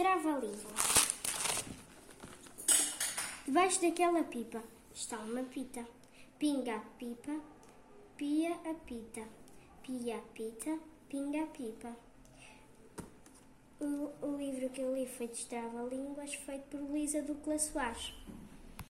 trava-língua. Debaixo daquela pipa está uma pita. Pinga a pipa, pia a pita. Pia a pita, pinga a pipa. O, o livro que eu li foi de trava-línguas, feito por Luísa Ducla Soares.